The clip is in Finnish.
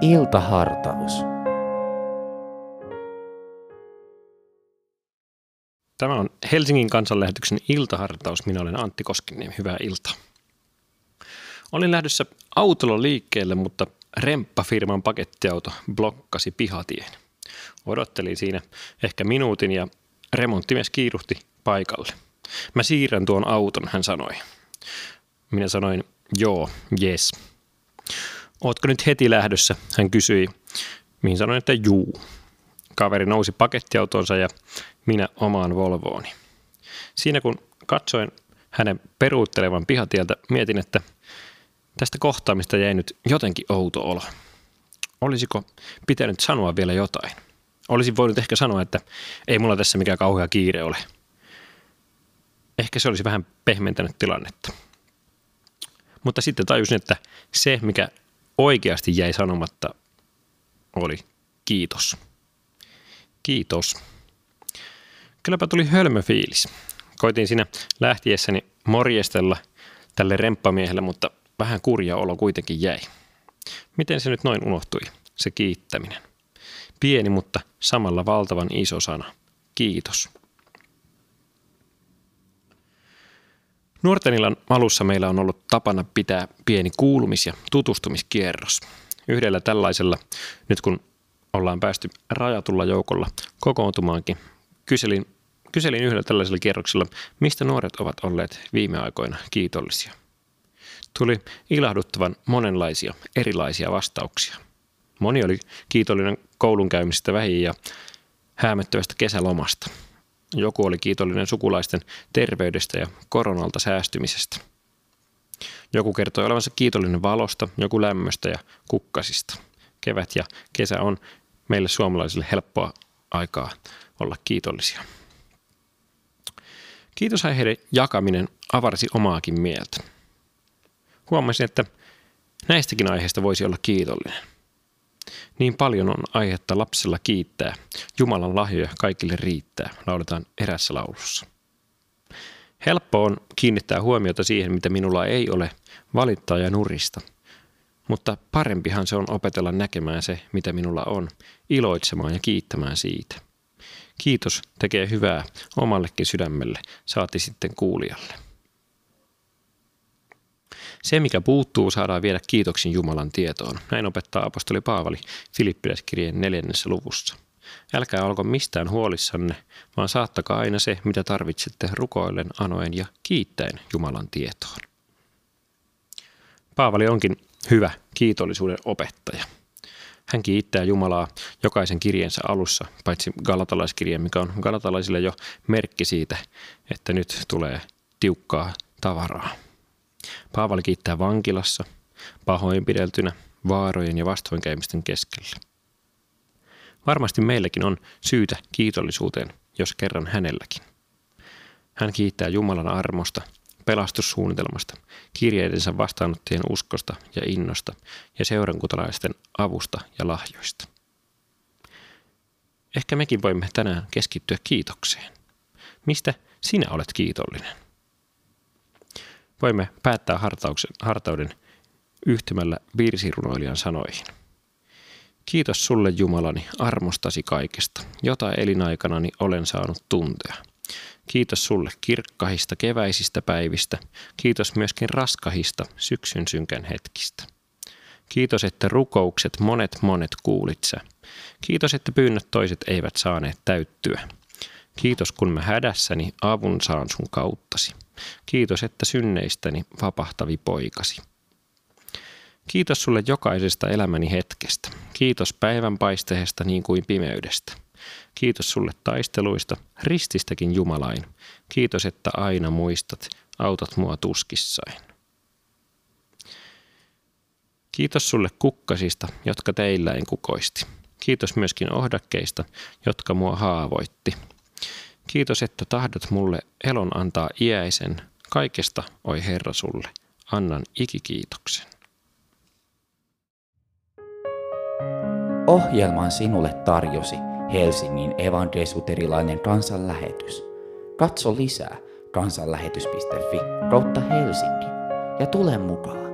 Iltahartaus. Tämä on Helsingin kansanlähetyksen iltahartaus. Minä olen Antti Koskiniemi. Hyvää iltaa. Olin lähdössä autolla liikkeelle, mutta remppafirman pakettiauto blokkasi pihatien. Odottelin siinä ehkä minuutin ja remonttimies kiiruhti paikalle. Mä siirrän tuon auton, hän sanoi. Minä sanoin, joo, yes. Ootko nyt heti lähdössä? Hän kysyi, mihin sanoin, että juu. Kaveri nousi pakettiautonsa ja minä omaan Volvooni. Siinä kun katsoin hänen peruuttelevan pihatieltä, mietin, että tästä kohtaamista jäi nyt jotenkin outo olo. Olisiko pitänyt sanoa vielä jotain? Olisin voinut ehkä sanoa, että ei mulla tässä mikään kauhea kiire ole. Ehkä se olisi vähän pehmentänyt tilannetta. Mutta sitten tajusin, että se, mikä oikeasti jäi sanomatta, oli kiitos. Kiitos. Kylläpä tuli hölmö fiilis. Koitin siinä lähtiessäni morjestella tälle remppamiehelle, mutta vähän kurja olo kuitenkin jäi. Miten se nyt noin unohtui, se kiittäminen? Pieni, mutta samalla valtavan iso sana. Kiitos. Nuorten illan alussa meillä on ollut tapana pitää pieni kuulumis- ja tutustumiskierros. Yhdellä tällaisella, nyt kun ollaan päästy rajatulla joukolla kokoontumaankin, kyselin, kyselin yhdellä tällaisella kierroksella, mistä nuoret ovat olleet viime aikoina kiitollisia. Tuli ilahduttavan monenlaisia erilaisia vastauksia. Moni oli kiitollinen koulunkäymistä vähin ja häämättävästä kesälomasta – joku oli kiitollinen sukulaisten terveydestä ja koronalta säästymisestä. Joku kertoi olevansa kiitollinen valosta, joku lämmöstä ja kukkasista. Kevät ja kesä on meille suomalaisille helppoa aikaa olla kiitollisia. Kiitosaiheiden jakaminen avarsi omaakin mieltä. Huomasin, että näistäkin aiheista voisi olla kiitollinen – niin paljon on aihetta lapsella kiittää. Jumalan lahjoja kaikille riittää, lauletaan erässä laulussa. Helppo on kiinnittää huomiota siihen, mitä minulla ei ole, valittaa ja nurista. Mutta parempihan se on opetella näkemään se, mitä minulla on, iloitsemaan ja kiittämään siitä. Kiitos tekee hyvää omallekin sydämelle, saati sitten kuulijalle. Se, mikä puuttuu, saadaan viedä kiitoksin Jumalan tietoon. Näin opettaa apostoli Paavali Filippiläiskirjeen neljännessä luvussa. Älkää olko mistään huolissanne, vaan saattakaa aina se, mitä tarvitsette rukoillen, anoen ja kiittäen Jumalan tietoon. Paavali onkin hyvä kiitollisuuden opettaja. Hän kiittää Jumalaa jokaisen kirjeensä alussa, paitsi galatalaiskirje, mikä on galatalaisille jo merkki siitä, että nyt tulee tiukkaa tavaraa. Paavali kiittää vankilassa, pahoinpideltynä, vaarojen ja vastoinkäymisten keskellä. Varmasti meilläkin on syytä kiitollisuuteen, jos kerran hänelläkin. Hän kiittää Jumalan armosta, pelastussuunnitelmasta, kirjeidensä vastaanottajien uskosta ja innosta ja seurankutalaisten avusta ja lahjoista. Ehkä mekin voimme tänään keskittyä kiitokseen. Mistä sinä olet kiitollinen? Voimme päättää hartauden yhtymällä virsirunoilijan sanoihin. Kiitos sulle Jumalani armostasi kaikesta, jota elinaikanani olen saanut tuntea. Kiitos sulle kirkkahista keväisistä päivistä, kiitos myöskin raskahista syksyn synkän hetkistä. Kiitos, että rukoukset monet monet kuulit sä. Kiitos, että pyynnöt toiset eivät saaneet täyttyä. Kiitos, kun mä hädässäni avun saan sun kauttasi. Kiitos, että synneistäni vapahtavi poikasi. Kiitos sulle jokaisesta elämäni hetkestä. Kiitos päivän paisteesta niin kuin pimeydestä. Kiitos sulle taisteluista, rististäkin Jumalain. Kiitos, että aina muistat, autat mua tuskissain. Kiitos sulle kukkasista, jotka teillä en kukoisti. Kiitos myöskin ohdakkeista, jotka mua haavoitti. Kiitos, että tahdot mulle elon antaa iäisen. Kaikesta, oi Herra sulle, annan ikikiitoksen. Ohjelman sinulle tarjosi Helsingin evankelisuterilainen kansanlähetys. Katso lisää kansanlähetys.fi kautta Helsinki ja tule mukaan.